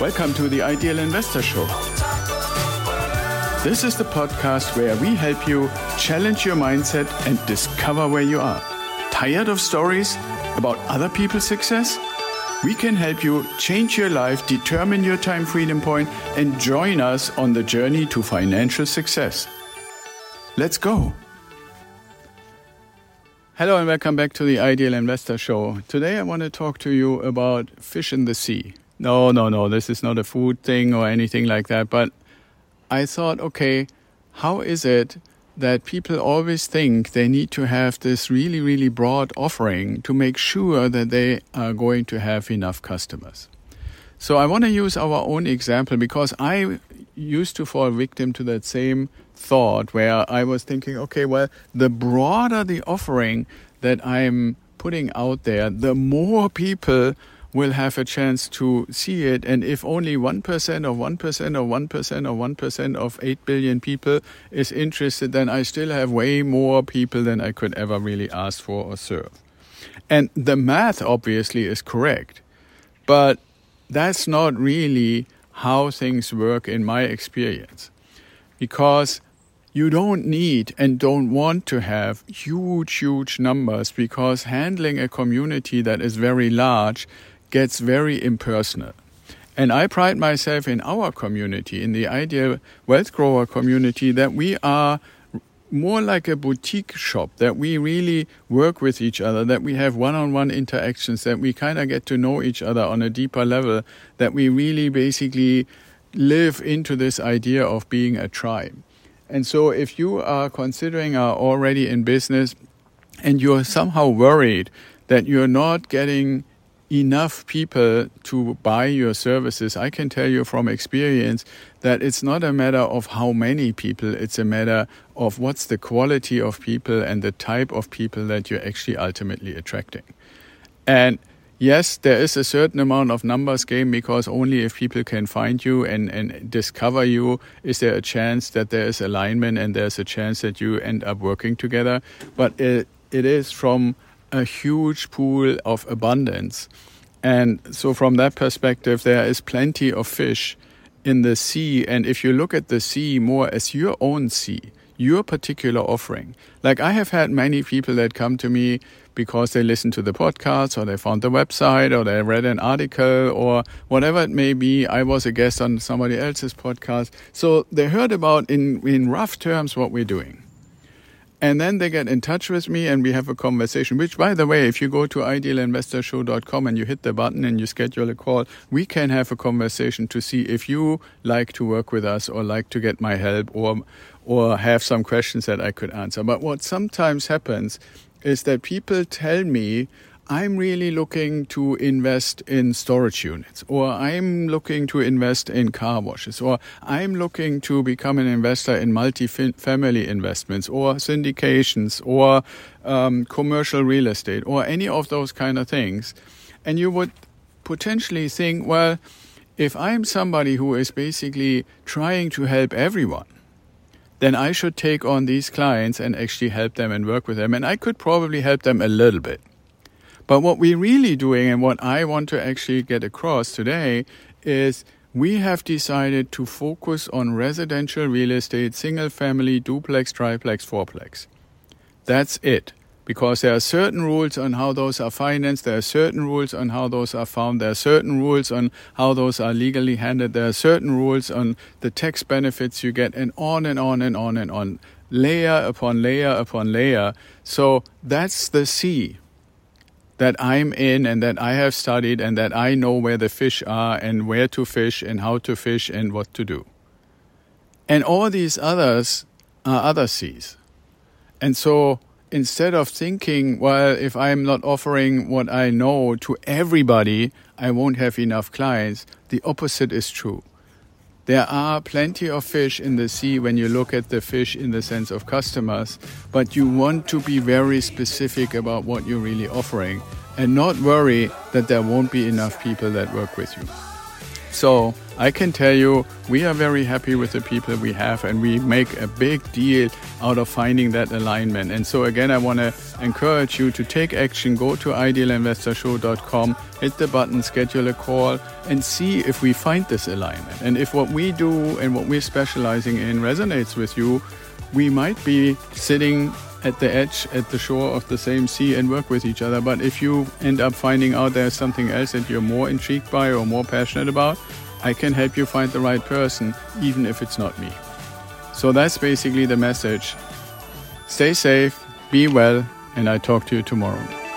Welcome to the Ideal Investor Show. This is the podcast where we help you challenge your mindset and discover where you are. Tired of stories about other people's success? We can help you change your life, determine your time freedom point, and join us on the journey to financial success. Let's go. Hello and welcome back to the Ideal Investor Show. Today I want to talk to you about fish in the sea. No, no, no, this is not a food thing or anything like that. But I thought, okay, how is it that people always think they need to have this really, really broad offering to make sure that they are going to have enough customers? So I want to use our own example because I used to fall victim to that same thought where I was thinking, okay, well, the broader the offering that I'm putting out there, the more people will have a chance to see it. And if only 1% or 1% or 1% or 1% of 8 billion people is interested, then I still have way more people than I could ever really ask for or serve. And the math obviously is correct, but that's not really how things work in my experience. Because you don't need and don't want to have huge, huge numbers because handling a community that is very large gets very impersonal. And I pride myself in our community, in the ideal wealth grower community, that we are more like a boutique shop, that we really work with each other, that we have one on one interactions, that we kind of get to know each other on a deeper level, that we really basically live into this idea of being a tribe. And so, if you are considering are already in business and you're somehow worried that you're not getting enough people to buy your services, I can tell you from experience that it's not a matter of how many people, it's a matter of what's the quality of people and the type of people that you're actually ultimately attracting. And yes, there is a certain amount of numbers game because only if people can find you and, and discover you is there a chance that there is alignment and there's a chance that you end up working together. But it, it is from a huge pool of abundance. And so, from that perspective, there is plenty of fish in the sea. And if you look at the sea more as your own sea, your particular offering, like I have had many people that come to me because they listened to the podcast or they found the website or they read an article or whatever it may be. I was a guest on somebody else's podcast. So they heard about in, in rough terms what we're doing. And then they get in touch with me and we have a conversation, which, by the way, if you go to idealinvestorshow.com and you hit the button and you schedule a call, we can have a conversation to see if you like to work with us or like to get my help or, or have some questions that I could answer. But what sometimes happens is that people tell me, I'm really looking to invest in storage units, or I'm looking to invest in car washes, or I'm looking to become an investor in multi-family investments, or syndications, or um, commercial real estate, or any of those kind of things. And you would potentially think, well, if I'm somebody who is basically trying to help everyone, then I should take on these clients and actually help them and work with them. And I could probably help them a little bit. But what we're really doing and what I want to actually get across today is we have decided to focus on residential real estate, single family, duplex, triplex, fourplex. That's it. Because there are certain rules on how those are financed, there are certain rules on how those are found, there are certain rules on how those are legally handled, there are certain rules on the tax benefits you get, and on and on and on and on, layer upon layer upon layer. So that's the sea that I'm in and that I have studied and that I know where the fish are and where to fish and how to fish and what to do. And all these others are other seas. And so instead of thinking, well, if I'm not offering what I know to everybody, I won't have enough clients, the opposite is true. There are plenty of fish in the sea when you look at the fish in the sense of customers, but you want to be very specific about what you're really offering and not worry that there won't be enough people that work with you. So, I can tell you we are very happy with the people we have and we make a big deal out of finding that alignment. And so again, I want to encourage you to take action, go to idealinvestorshow.com, hit the button, schedule a call and see if we find this alignment. And if what we do and what we're specializing in resonates with you, we might be sitting at the edge, at the shore of the same sea and work with each other. But if you end up finding out there's something else that you're more intrigued by or more passionate about, I can help you find the right person, even if it's not me. So that's basically the message. Stay safe, be well, and I talk to you tomorrow.